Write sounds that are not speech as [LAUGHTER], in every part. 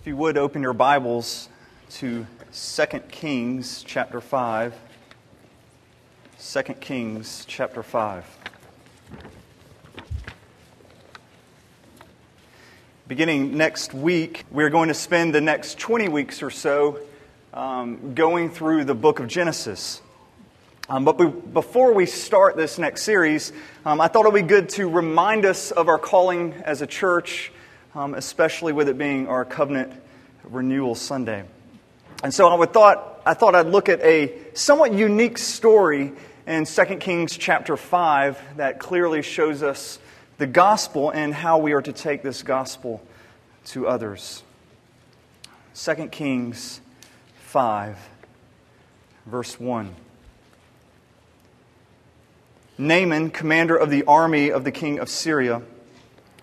If you would open your Bibles to 2 Kings chapter 5. 2 Kings chapter 5. Beginning next week, we're going to spend the next 20 weeks or so um, going through the book of Genesis. Um, but before we start this next series, um, I thought it would be good to remind us of our calling as a church, um, especially with it being our covenant renewal Sunday. And so I would thought I thought I'd look at a somewhat unique story in 2 Kings chapter 5 that clearly shows us the gospel and how we are to take this gospel to others. 2 Kings 5 verse 1. Naaman, commander of the army of the king of Syria,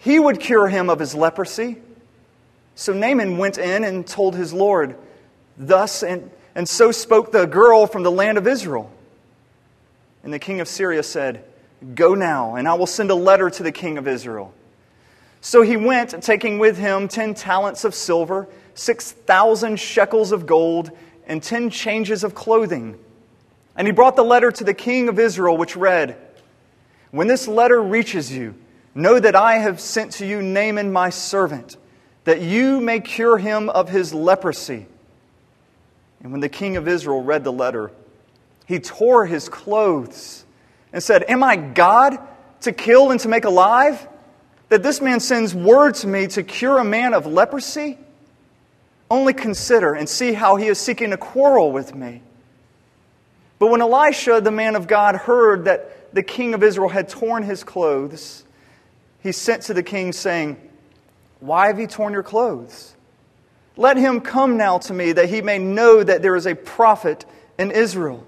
He would cure him of his leprosy. So Naaman went in and told his Lord, Thus, and, and so spoke the girl from the land of Israel. And the king of Syria said, Go now, and I will send a letter to the king of Israel. So he went, taking with him ten talents of silver, six thousand shekels of gold, and ten changes of clothing. And he brought the letter to the king of Israel, which read, when this letter reaches you, know that I have sent to you Naaman my servant, that you may cure him of his leprosy. And when the king of Israel read the letter, he tore his clothes and said, Am I God to kill and to make alive? That this man sends word to me to cure a man of leprosy? Only consider and see how he is seeking a quarrel with me. But when Elisha, the man of God, heard that the king of Israel had torn his clothes, he sent to the king, saying, Why have you torn your clothes? Let him come now to me, that he may know that there is a prophet in Israel.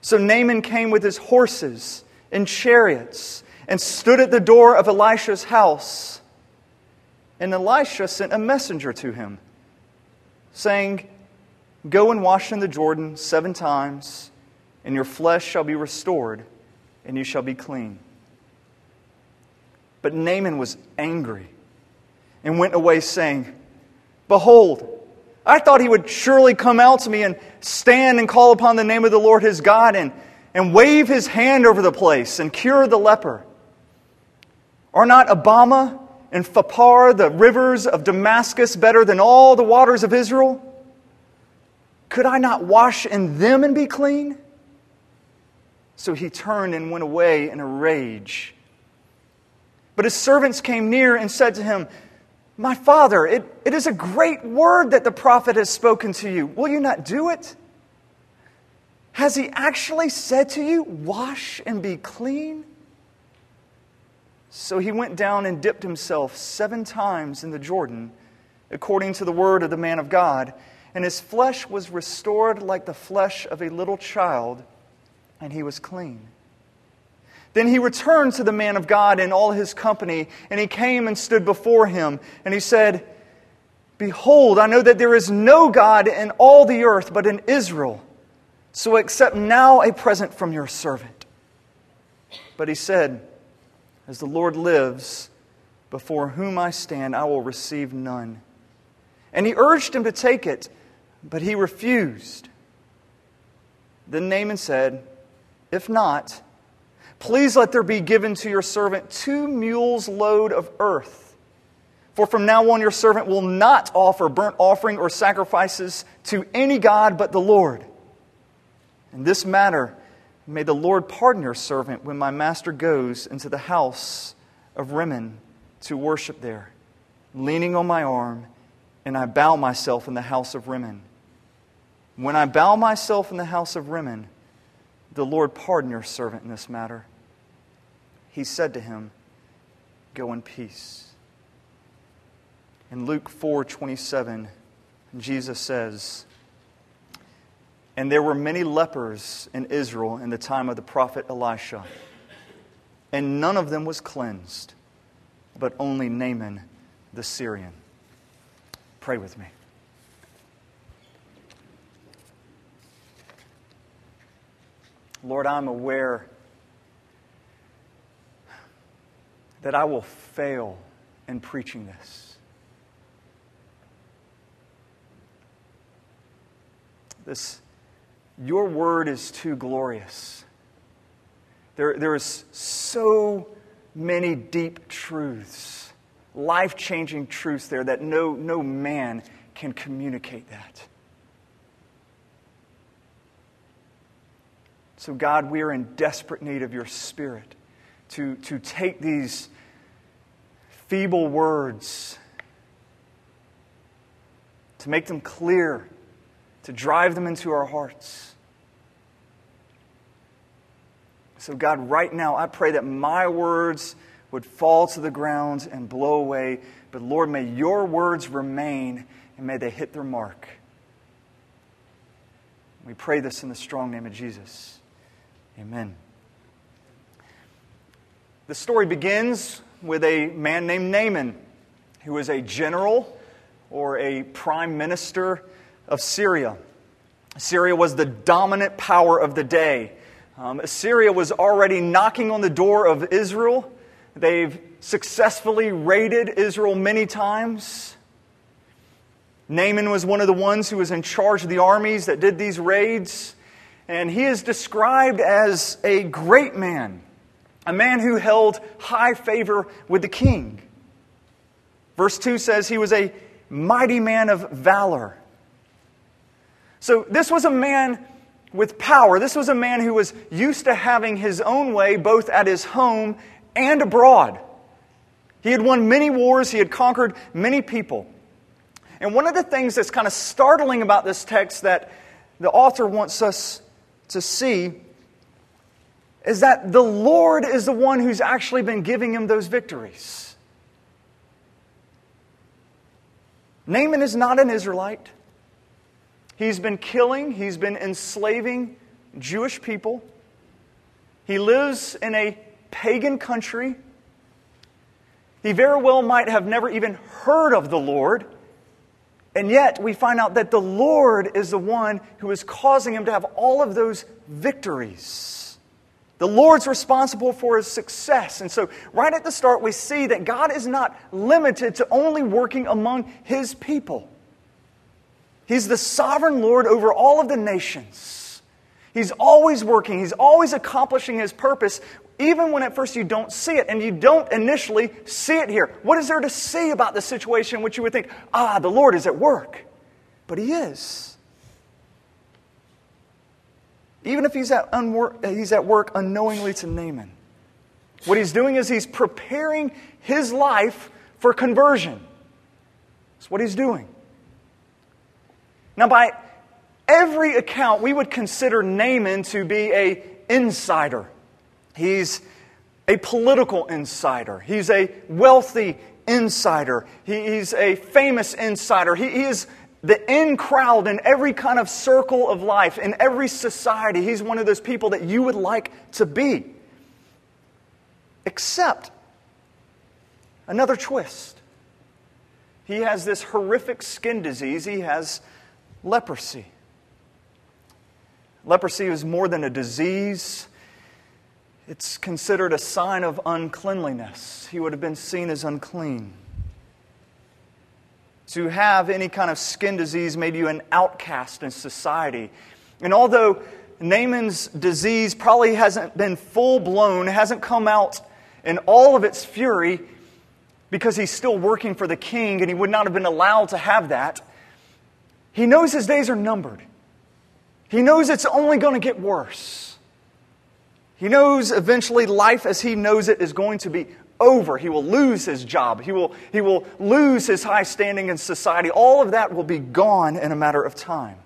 So Naaman came with his horses and chariots and stood at the door of Elisha's house. And Elisha sent a messenger to him, saying, Go and wash in the Jordan seven times and your flesh shall be restored, and you shall be clean. But Naaman was angry and went away, saying, Behold, I thought he would surely come out to me and stand and call upon the name of the Lord his God and, and wave his hand over the place and cure the leper. Are not Abana and Pharpar, the rivers of Damascus, better than all the waters of Israel? Could I not wash in them and be clean? So he turned and went away in a rage. But his servants came near and said to him, My father, it, it is a great word that the prophet has spoken to you. Will you not do it? Has he actually said to you, Wash and be clean? So he went down and dipped himself seven times in the Jordan, according to the word of the man of God, and his flesh was restored like the flesh of a little child and he was clean. Then he returned to the man of God and all his company, and he came and stood before him, and he said, Behold, I know that there is no God in all the earth but in Israel, so accept now a present from your servant. But he said, As the Lord lives, before whom I stand, I will receive none. And he urged him to take it, but he refused. Then Naaman said, if not, please let there be given to your servant two mules' load of earth. For from now on, your servant will not offer burnt offering or sacrifices to any God but the Lord. In this matter, may the Lord pardon your servant when my master goes into the house of Rimmon to worship there, leaning on my arm, and I bow myself in the house of Rimmon. When I bow myself in the house of Rimmon, the Lord pardon your servant in this matter. He said to him, Go in peace. In Luke 4 27, Jesus says, And there were many lepers in Israel in the time of the prophet Elisha, and none of them was cleansed, but only Naaman the Syrian. Pray with me. Lord, I'm aware that I will fail in preaching this. This, your word is too glorious. There, there is so many deep truths, life changing truths there that no, no man can communicate that. So, God, we are in desperate need of your Spirit to, to take these feeble words, to make them clear, to drive them into our hearts. So, God, right now, I pray that my words would fall to the ground and blow away. But, Lord, may your words remain and may they hit their mark. We pray this in the strong name of Jesus. Amen. The story begins with a man named Naaman, who was a general or a prime minister of Syria. Syria was the dominant power of the day. Um, Assyria was already knocking on the door of Israel. They've successfully raided Israel many times. Naaman was one of the ones who was in charge of the armies that did these raids. And he is described as a great man a man who held high favor with the king. Verse 2 says he was a mighty man of valor. So, this was a man with power. This was a man who was used to having his own way both at his home and abroad. He had won many wars, he had conquered many people. And one of the things that's kind of startling about this text that the author wants us to see is that the Lord is the one who's actually been giving him those victories. Naaman is not an Israelite. He's been killing, he's been enslaving Jewish people. He lives in a pagan country. He very well might have never even heard of the Lord. And yet, we find out that the Lord is the one who is causing him to have all of those victories. The Lord's responsible for his success. And so, right at the start, we see that God is not limited to only working among his people. He's the sovereign Lord over all of the nations. He's always working, he's always accomplishing his purpose, even when at first you don't see it and you don't initially see it here. What is there to see about the situation which you would think, ah, the Lord is at work? But he is. Even if he's at, he's at work unknowingly to Naaman. What he's doing is he's preparing his life for conversion. That's what he's doing. Now, by every account, we would consider Naaman to be a insider. He's a political insider. He's a wealthy insider. he's a famous insider. He, is the in crowd in every kind of circle of life, in every society. He's one of those people that you would like to be. Except another twist. He has this horrific skin disease, he has leprosy. Leprosy is more than a disease. It's considered a sign of uncleanliness. He would have been seen as unclean. To have any kind of skin disease made you an outcast in society. And although Naaman's disease probably hasn't been full blown, hasn't come out in all of its fury, because he's still working for the king and he would not have been allowed to have that, he knows his days are numbered. He knows it's only going to get worse. He knows eventually life as he knows it is going to be over. He will lose his job. He will, he will lose his high standing in society. All of that will be gone in a matter of time.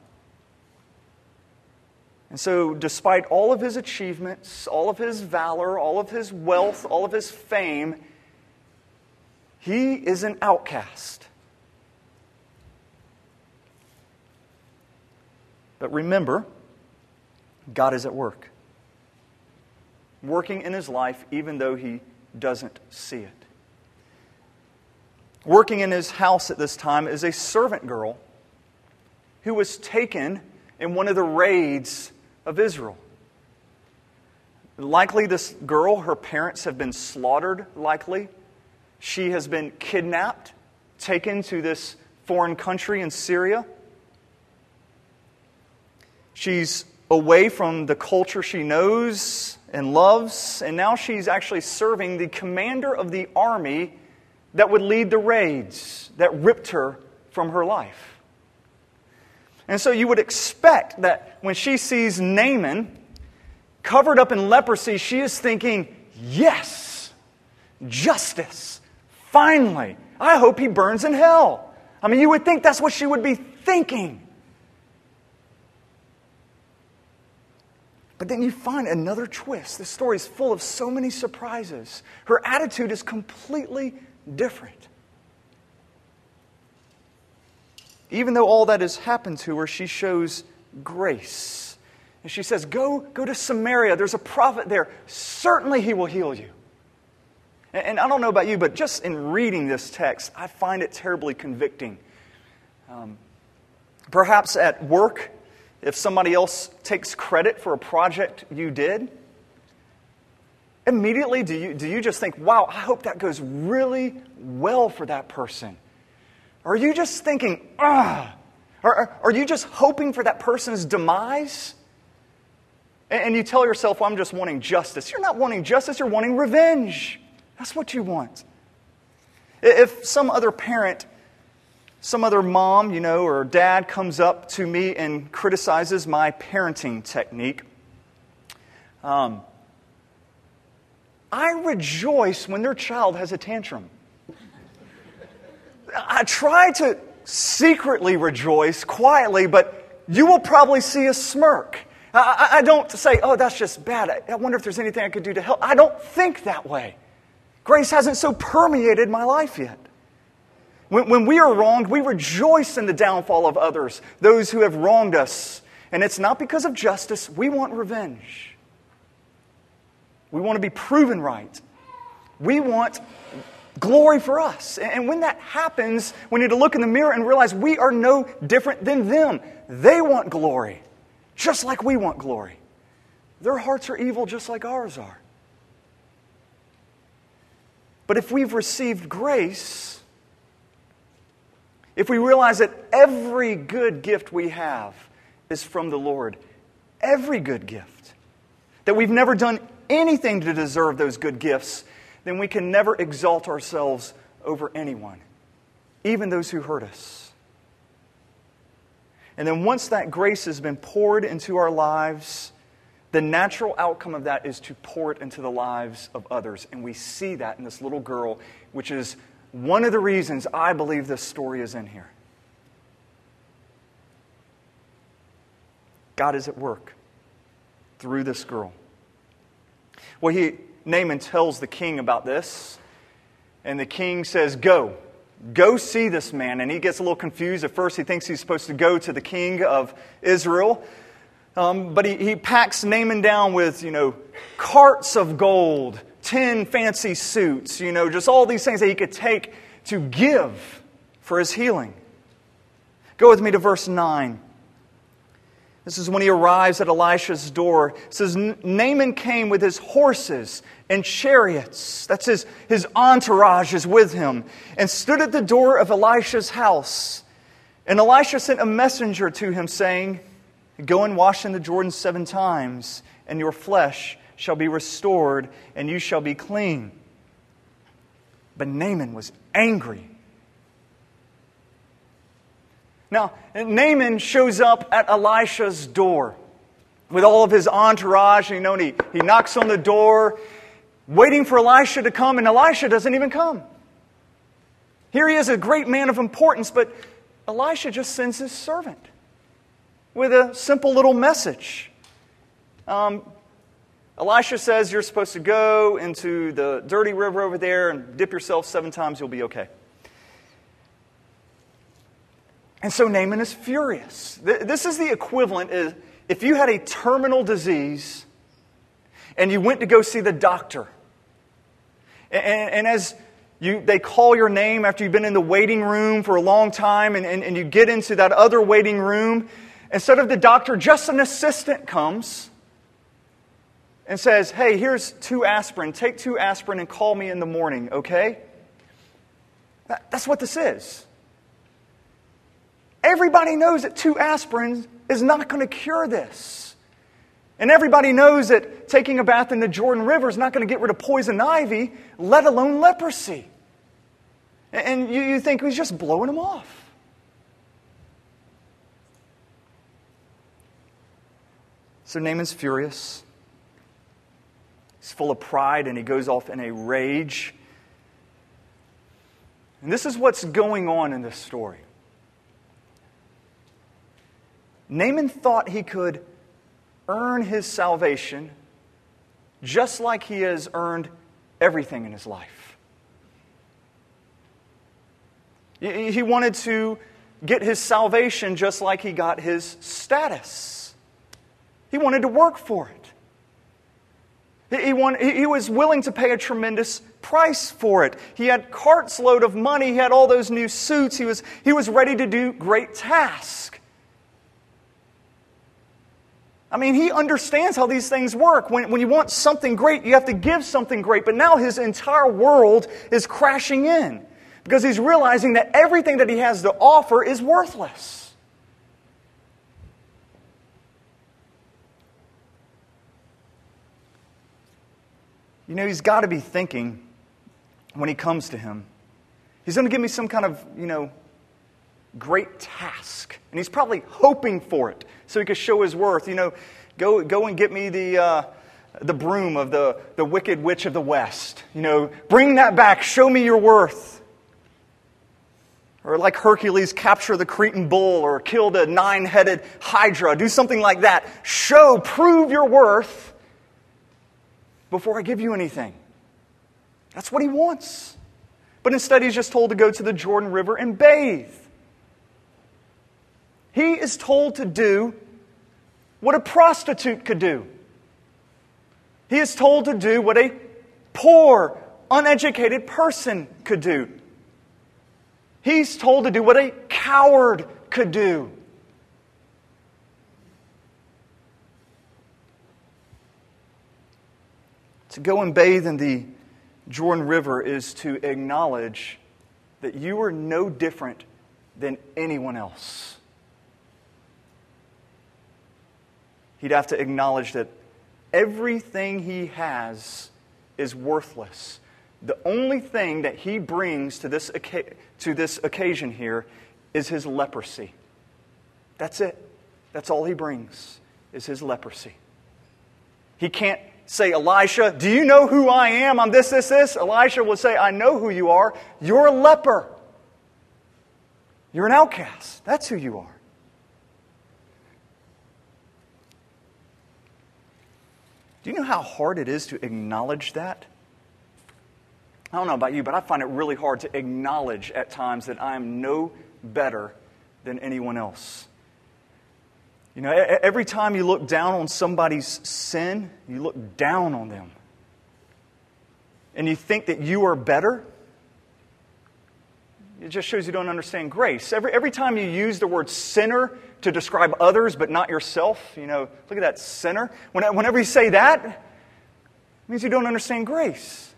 And so, despite all of his achievements, all of his valor, all of his wealth, all of his fame, he is an outcast. But remember, God is at work, working in his life even though he doesn't see it. Working in his house at this time is a servant girl who was taken in one of the raids of Israel. Likely, this girl, her parents have been slaughtered, likely. She has been kidnapped, taken to this foreign country in Syria. She's away from the culture she knows and loves, and now she's actually serving the commander of the army that would lead the raids that ripped her from her life. And so you would expect that when she sees Naaman covered up in leprosy, she is thinking, Yes, justice. Finally, I hope he burns in hell. I mean, you would think that's what she would be thinking. But then you find another twist. This story is full of so many surprises. Her attitude is completely different. Even though all that has happened to her, she shows grace. And she says, Go, go to Samaria. There's a prophet there. Certainly he will heal you. And, and I don't know about you, but just in reading this text, I find it terribly convicting. Um, perhaps at work, if somebody else takes credit for a project you did, immediately do you, do you just think, wow, I hope that goes really well for that person? Or are you just thinking, ah? Are you just hoping for that person's demise? And you tell yourself, well, I'm just wanting justice. You're not wanting justice, you're wanting revenge. That's what you want. If some other parent some other mom, you know, or dad comes up to me and criticizes my parenting technique. Um, I rejoice when their child has a tantrum. I try to secretly rejoice quietly, but you will probably see a smirk. I, I don't say, oh, that's just bad. I, I wonder if there's anything I could do to help. I don't think that way. Grace hasn't so permeated my life yet. When, when we are wronged, we rejoice in the downfall of others, those who have wronged us. And it's not because of justice, we want revenge. We want to be proven right. We want glory for us. And when that happens, we need to look in the mirror and realize we are no different than them. They want glory, just like we want glory. Their hearts are evil, just like ours are. But if we've received grace, if we realize that every good gift we have is from the Lord, every good gift, that we've never done anything to deserve those good gifts, then we can never exalt ourselves over anyone, even those who hurt us. And then once that grace has been poured into our lives, the natural outcome of that is to pour it into the lives of others. And we see that in this little girl, which is one of the reasons I believe this story is in here. God is at work through this girl. Well, he, Naaman tells the king about this, and the king says, Go, go see this man. And he gets a little confused. At first, he thinks he's supposed to go to the king of Israel. Um, but he, he packs Naaman down with, you know, carts of gold 10 fancy suits, you know, just all these things that he could take to give for his healing. Go with me to verse 9. This is when he arrives at Elisha's door. It says, Naaman came with his horses and chariots. That's his, his entourage is with him. And stood at the door of Elisha's house. And Elisha sent a messenger to him, saying, Go and wash in the Jordan seven times, and your flesh shall be restored, and you shall be clean. But Naaman was angry. Now, Naaman shows up at Elisha's door with all of his entourage, you know, and he, he knocks on the door, waiting for Elisha to come, and Elisha doesn't even come. Here he is, a great man of importance, but Elisha just sends his servant with a simple little message. Um, Elisha says you're supposed to go into the dirty river over there and dip yourself seven times, you'll be okay. And so Naaman is furious. This is the equivalent is if you had a terminal disease and you went to go see the doctor. And, and as you, they call your name after you've been in the waiting room for a long time and, and, and you get into that other waiting room, instead of the doctor, just an assistant comes and says, Hey, here's two aspirin. Take two aspirin and call me in the morning, okay? That, that's what this is. Everybody knows that two aspirins is not going to cure this. And everybody knows that taking a bath in the Jordan River is not going to get rid of poison ivy, let alone leprosy. And you, you think he's just blowing them off. So Naaman's furious. Full of pride and he goes off in a rage. And this is what's going on in this story. Naaman thought he could earn his salvation just like he has earned everything in his life. He wanted to get his salvation just like he got his status. He wanted to work for it. He, wanted, he was willing to pay a tremendous price for it. He had carts load of money. He had all those new suits. He was, he was ready to do great tasks. I mean, he understands how these things work. When, when you want something great, you have to give something great. But now his entire world is crashing in because he's realizing that everything that he has to offer is worthless. You know, he's got to be thinking when he comes to him, he's going to give me some kind of, you know, great task. And he's probably hoping for it so he could show his worth. You know, go, go and get me the, uh, the broom of the, the wicked witch of the West. You know, bring that back. Show me your worth. Or like Hercules, capture the Cretan bull or kill the nine headed Hydra. Do something like that. Show, prove your worth before I give you anything. That's what he wants. But instead, he's just told to go to the Jordan River and bathe. He is told to do what a prostitute could do. He is told to do what a poor, uneducated person could do. He's told to do what a coward could do. To go and bathe in the Jordan River is to acknowledge that you are no different than anyone else. he'd have to acknowledge that everything he has is worthless. The only thing that he brings to this, to this occasion here is his leprosy. That's it. That's all he brings, is his leprosy. He can't say, Elisha, do you know who I am? I'm this, this, this. Elisha will say, I know who you are. You're a leper. You're an outcast. That's who you are. Do you know how hard it is to acknowledge that? I don't know about you, but I find it really hard to acknowledge at times that I am no better than anyone else. You know, every time you look down on somebody's sin, you look down on them. And you think that you are better, it just shows you don't understand grace. Every, every time you use the word sinner to describe others but not yourself, you know, look at that sinner. Whenever you say that, it means you don't understand grace.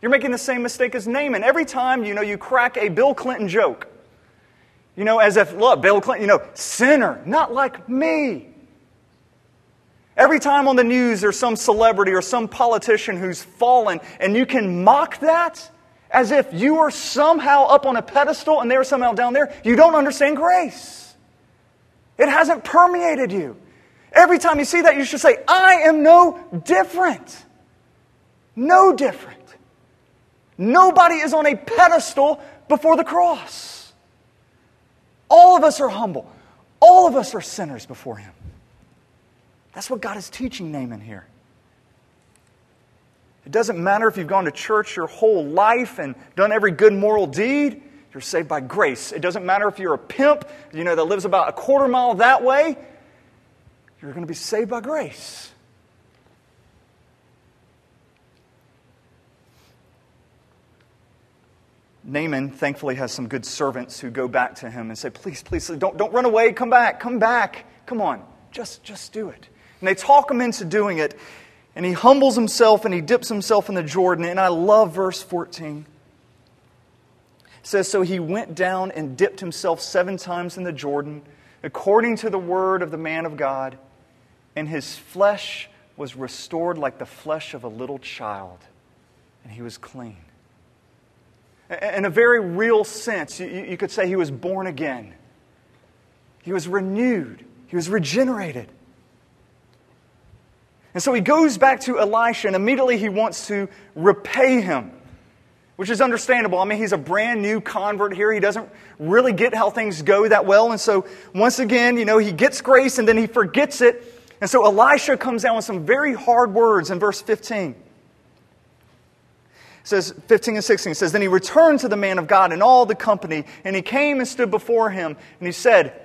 You're making the same mistake as Naaman. Every time, you know, you crack a Bill Clinton joke, you know, as if, look, Bill Clinton, you know, sinner, not like me. Every time on the news there's some celebrity or some politician who's fallen and you can mock that, as if you are somehow up on a pedestal and they're somehow down there. You don't understand grace. It hasn't permeated you. Every time you see that, you should say, I am no different. No different. Nobody is on a pedestal before the cross. All of us are humble. All of us are sinners before Him. That's what God is teaching Naaman here. It doesn't matter if you've gone to church your whole life and done every good moral deed. You're saved by grace. It doesn't matter if you're a pimp, you know, that lives about a quarter mile that way. You're going to be saved by grace. Naaman thankfully has some good servants who go back to him and say, Please, please, don't, don't run away. Come back. Come back. Come on. Just, just do it. And they talk him into doing it. And he humbles himself and he dips himself in the Jordan. And I love verse 14. It says, So he went down and dipped himself seven times in the Jordan, according to the word of the man of God. And his flesh was restored like the flesh of a little child. And he was clean. In a very real sense, you could say he was born again. He was renewed. He was regenerated. And so he goes back to Elisha and immediately he wants to repay him, which is understandable. I mean, he's a brand new convert here. He doesn't really get how things go that well. And so once again, you know, he gets grace and then he forgets it. And so Elisha comes down with some very hard words in verse 15 says 15 and 16 says then he returned to the man of god and all the company and he came and stood before him and he said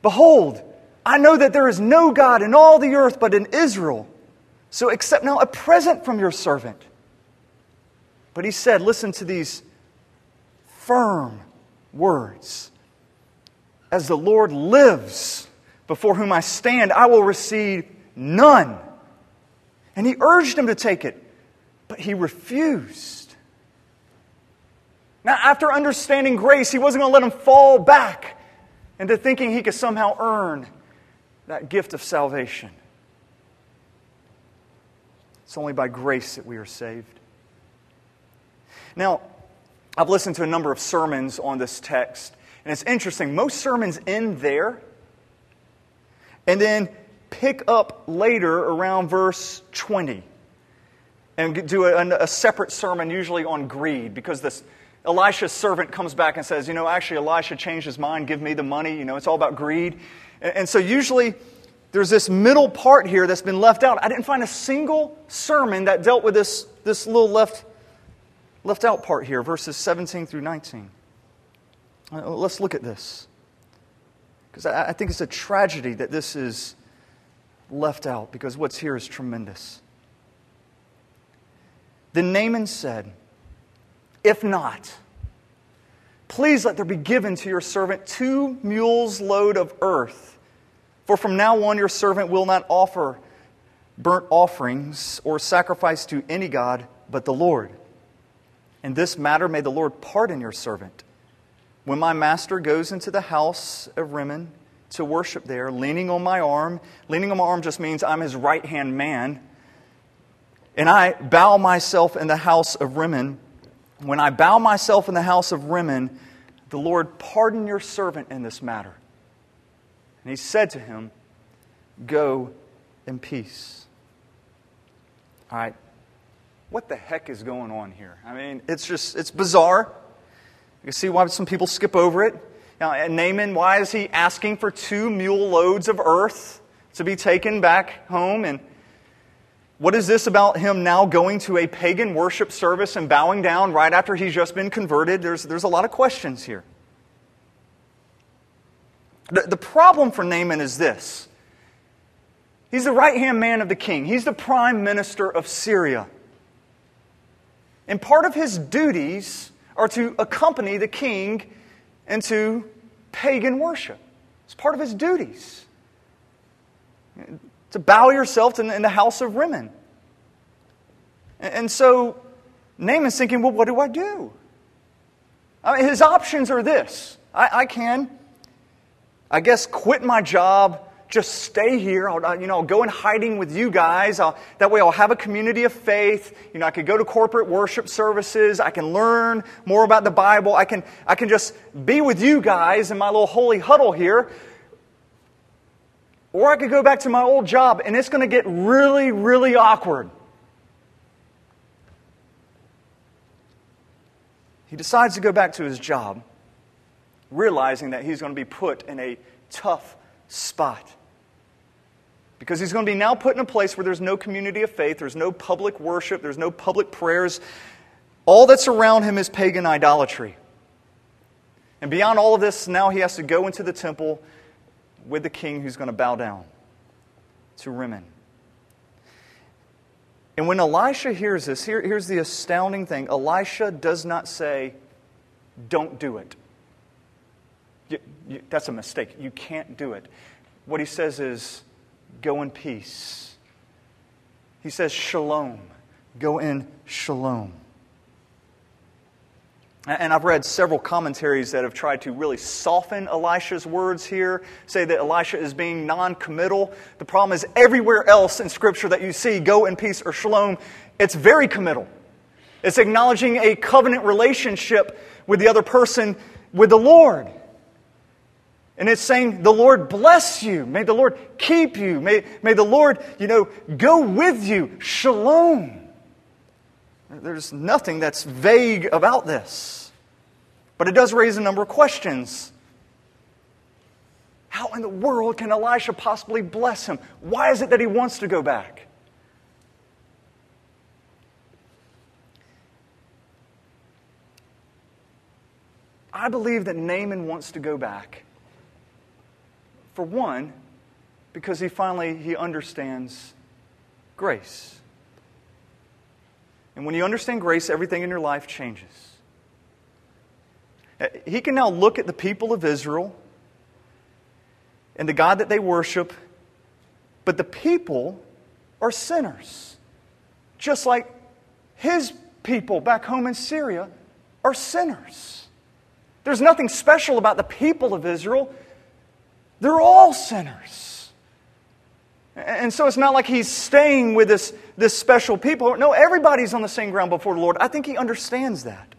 behold i know that there is no god in all the earth but in israel. So accept now a present from your servant but he said listen to these firm words. As the lord lives before whom i stand i will receive none and he urged him to take it but he refused now, after understanding grace, he wasn't going to let him fall back into thinking he could somehow earn that gift of salvation. It's only by grace that we are saved. Now, I've listened to a number of sermons on this text, and it's interesting. Most sermons end there and then pick up later around verse 20 and do a, a separate sermon, usually on greed, because this Elisha's servant comes back and says, You know, actually, Elisha changed his mind. Give me the money. You know, it's all about greed. And, and so, usually, there's this middle part here that's been left out. I didn't find a single sermon that dealt with this, this little left, left out part here, verses 17 through 19. Uh, let's look at this. Because I, I think it's a tragedy that this is left out, because what's here is tremendous. Then Naaman said, if not, please let there be given to your servant two mules' load of earth. For from now on, your servant will not offer burnt offerings or sacrifice to any God but the Lord. In this matter, may the Lord pardon your servant. When my master goes into the house of Rimmon to worship there, leaning on my arm, leaning on my arm just means I'm his right hand man, and I bow myself in the house of Rimmon when I bow myself in the house of Rimmon, the Lord pardon your servant in this matter. And he said to him, Go in peace. All right. What the heck is going on here? I mean, it's just, it's bizarre. You see why some people skip over it. Now, Naaman, why is he asking for two mule loads of earth to be taken back home? And what is this about him now going to a pagan worship service and bowing down right after he's just been converted? There's, there's a lot of questions here. The, the problem for Naaman is this he's the right hand man of the king, he's the prime minister of Syria. And part of his duties are to accompany the king into pagan worship. It's part of his duties to bow yourself in the house of Rimmon. And so Naaman's thinking, well, what do I do? I mean, his options are this I, I, can, I guess, quit my job, just stay here. I'll, you know, I'll go in hiding with you guys. I'll, that way I'll have a community of faith. You know, I could go to corporate worship services. I can learn more about the Bible. I can, I can just be with you guys in my little holy huddle here. Or I could go back to my old job and it's going to get really, really awkward. He decides to go back to his job, realizing that he's going to be put in a tough spot. Because he's going to be now put in a place where there's no community of faith, there's no public worship, there's no public prayers. All that's around him is pagan idolatry. And beyond all of this, now he has to go into the temple with the king who's going to bow down to Rimmon. And when Elisha hears this, here, here's the astounding thing Elisha does not say, Don't do it. You, you, that's a mistake. You can't do it. What he says is, Go in peace. He says, Shalom. Go in shalom. And I've read several commentaries that have tried to really soften Elisha's words here, say that Elisha is being non committal. The problem is, everywhere else in Scripture that you see, go in peace or shalom, it's very committal. It's acknowledging a covenant relationship with the other person, with the Lord. And it's saying, the Lord bless you. May the Lord keep you. May, may the Lord, you know, go with you. Shalom. There's nothing that's vague about this. But it does raise a number of questions. How in the world can Elisha possibly bless him? Why is it that he wants to go back? I believe that Naaman wants to go back. For one, because he finally he understands grace. And when you understand grace, everything in your life changes. Uh, he can now look at the people of Israel and the God that they worship, but the people are sinners. Just like his people back home in Syria are sinners. There's nothing special about the people of Israel, they're all sinners. And so it's not like he's staying with this, this special people. No, everybody's on the same ground before the Lord. I think he understands that.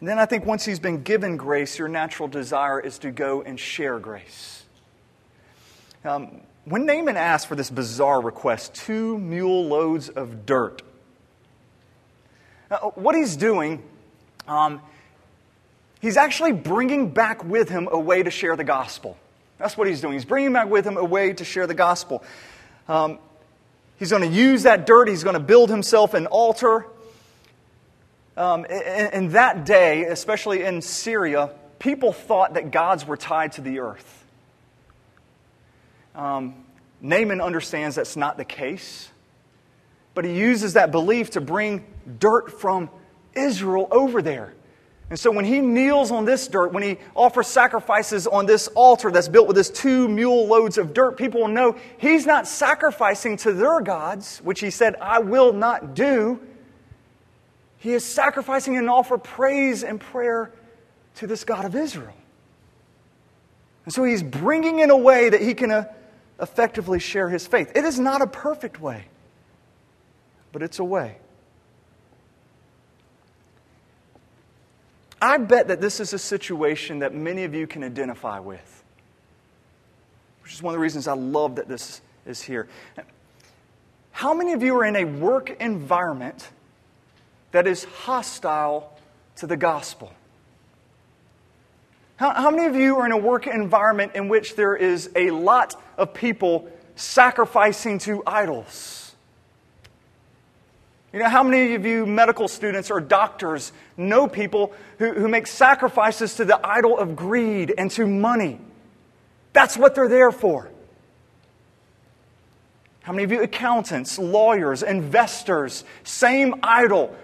And then I think once he's been given grace, your natural desire is to go and share grace. Um, when Naaman asked for this bizarre request, two mule loads of dirt, now, what he's doing um, He's actually bringing back with him a way to share the gospel. That's what he's doing. He's bringing back with him a way to share the gospel. Um, he's going to use that dirt, he's going to build himself an altar. Um, in, that day, especially in Syria, people thought that gods were tied to the earth. Um, Naaman understands that's not the case, but he uses that belief to bring dirt from Israel over there. And so when he kneels on this dirt, when he offers sacrifices on this altar that's built with this two mule loads of dirt, people will know he's not sacrificing to their gods, which he said, I will not do. He is sacrificing and offer praise and prayer to this God of Israel. And so he's bringing in a way that he can uh, effectively share his faith. It is not a perfect way, but it's a way. I bet that this is a situation that many of you can identify with, which is one of the reasons I love that this is here. How many of you are in a work environment that is hostile to the gospel? How, how, many of you are in a work environment in which there is a lot of people sacrificing to idols? You know, how many of you medical students or doctors know people who, who make sacrifices to the idol of greed and to money? That's what they're there for. How many of you accountants, lawyers, investors, same idol,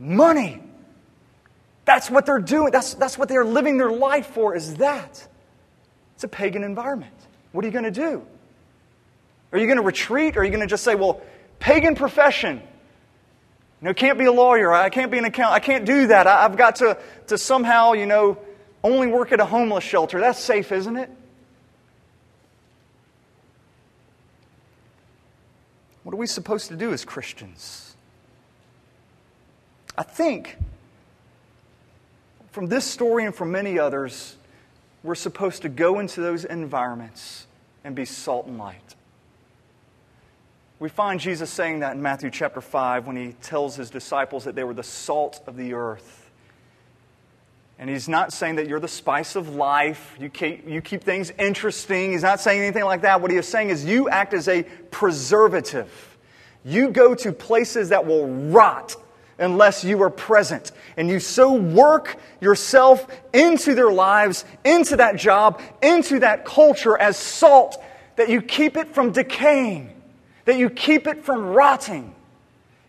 money? That's what they're doing. That's, that's what they're living their life for, is that. It's a pagan environment. What are you going to do? Are you going to retreat? Or are you going to just say, well, pagan profession, you know, can't be a lawyer. I can't be an accountant. I can't do that. I, have got to, to somehow, you know, only work at a homeless shelter. That's safe, isn't it? What are we supposed to do as Christians? I think from this story and from many others, we're supposed to go into those environments and be salt and light. We find Jesus saying that in Matthew chapter 5 when he tells his disciples that they were the salt of the earth. And he's not saying that you're the spice of life, you keep, you keep things interesting. He's not saying anything like that. What he is saying is you act as a preservative. You go to places that will rot, unless you are present. And you so work yourself into their lives, into that job, into that culture as salt that you keep it from decaying, that you keep it from rotting.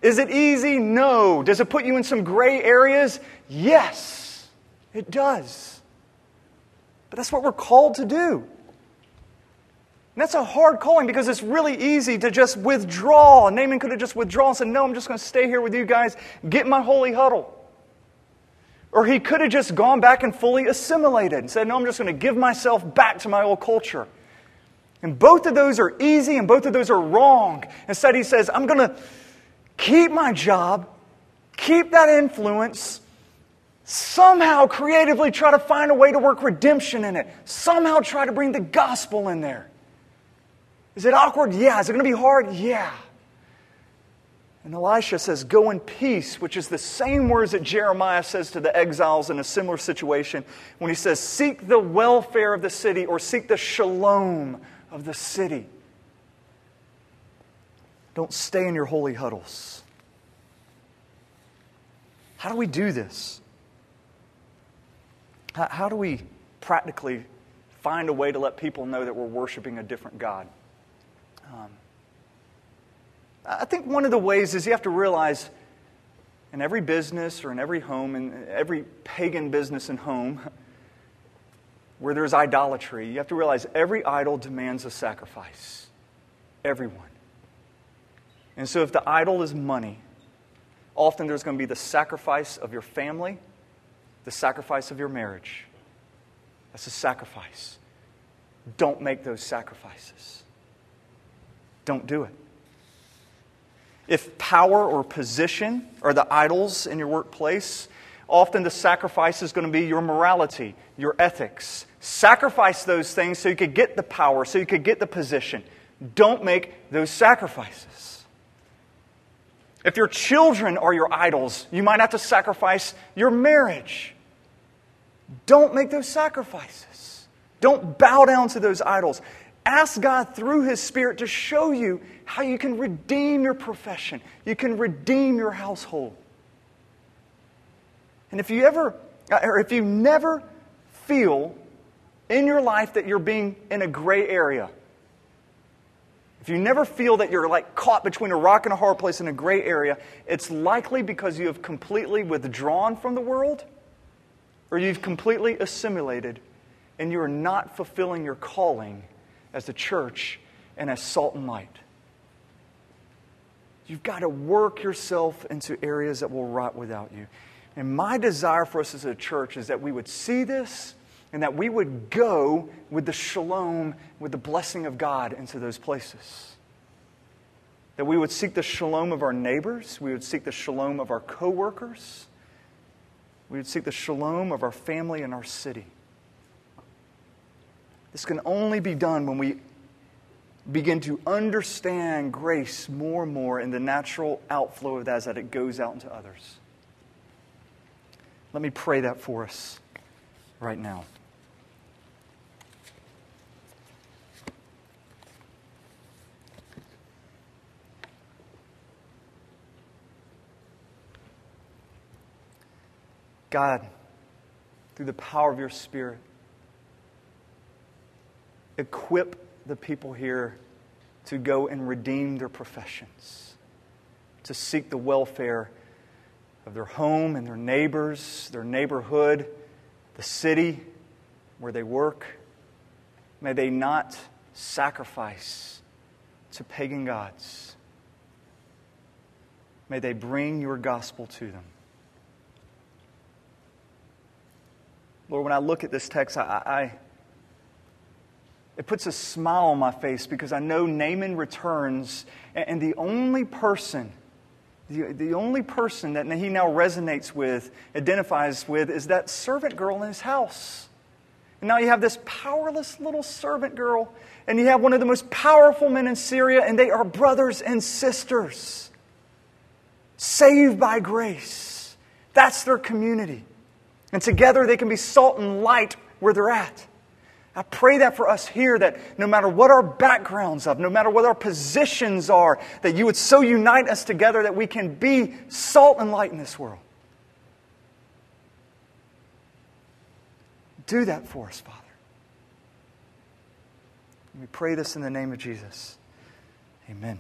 Is it easy? No. Does it put you in some gray areas? Yes, it does. But that's what we're called to do. And that's a hard calling because it's really easy to just withdraw. Naaman could have just withdrawn and said, No, I'm just going to stay here with you guys, get my holy huddle. Or he could have just gone back and fully assimilated and said, No, I'm just going to give myself back to my old culture. And both of those are easy and both of those are wrong. Instead, he says, I'm going to keep my job, keep that influence, somehow creatively try to find a way to work redemption in it, somehow try to bring the gospel in there. Is it awkward? Yeah. Is it going to be hard? Yeah. And Elisha says, Go in peace, which is the same words that Jeremiah says to the exiles in a similar situation when he says, Seek the welfare of the city or seek the shalom of the city. Don't stay in your holy huddles. How do we do this? How, how do we practically find a way to let people know that we're worshiping a different God? Um, I think one of the ways is you have to realize in every business or in every home, in every pagan business and home, [LAUGHS] where there's idolatry, you have to realize every idol demands a sacrifice. Everyone. And so if the idol is money, often there's going to be the sacrifice of your family, the sacrifice of your marriage. That's a sacrifice. Don't make those sacrifices. Don't do it. If power or position are the idols in your workplace, often the sacrifice is going to be your morality, your ethics. Sacrifice those things so you could get the power, so you could get the position. Don't make those sacrifices. If your children are your idols, you might have to sacrifice your marriage. Don't make those sacrifices. Don't bow down to those idols. Ask God through His Spirit to show you how you can redeem your profession, you can redeem your household. And if you ever, uh, or if you never feel in your life that you're being in a gray area, if you never feel that you're like caught between a rock and a hard place in a gray area, it's likely because you have completely withdrawn from the world or you've completely assimilated and you are not fulfilling your calling as the church and as salt and light. You've got to work yourself into areas that will rot without you. And my desire for us as a church is that we would see this and that we would go with the shalom, with the blessing of God into those places. That we would seek the shalom of our neighbors, we would seek the shalom of our coworkers, we would seek the shalom of our family and our city. This can only be done when we begin to understand grace more and more in the natural outflow of that as that it goes out into others. Let me pray that for us right now. God, through the power of your Spirit, equip the people here to go and redeem their professions, to seek the welfare of their home and their neighbors, their neighborhood, the city where they work. May they not sacrifice to pagan gods. May they bring your gospel to them. Lord, when I look at this text, I, I, it puts a smile on my face because I know Naaman returns, and, and the only person, the, the only person that he now resonates with, identifies with, is that servant girl in his house. And now you have this powerless little servant girl, and you have one of the most powerful men in Syria, and they are brothers and sisters, saved by grace. That's their community. And together they can be salt and light where they're at. I pray that for us here, that no matter what our backgrounds of, no matter what our positions are, that you would so unite us together that we can be salt and light in this world. Do that for us, Father. We pray this in the name of Jesus. Amen.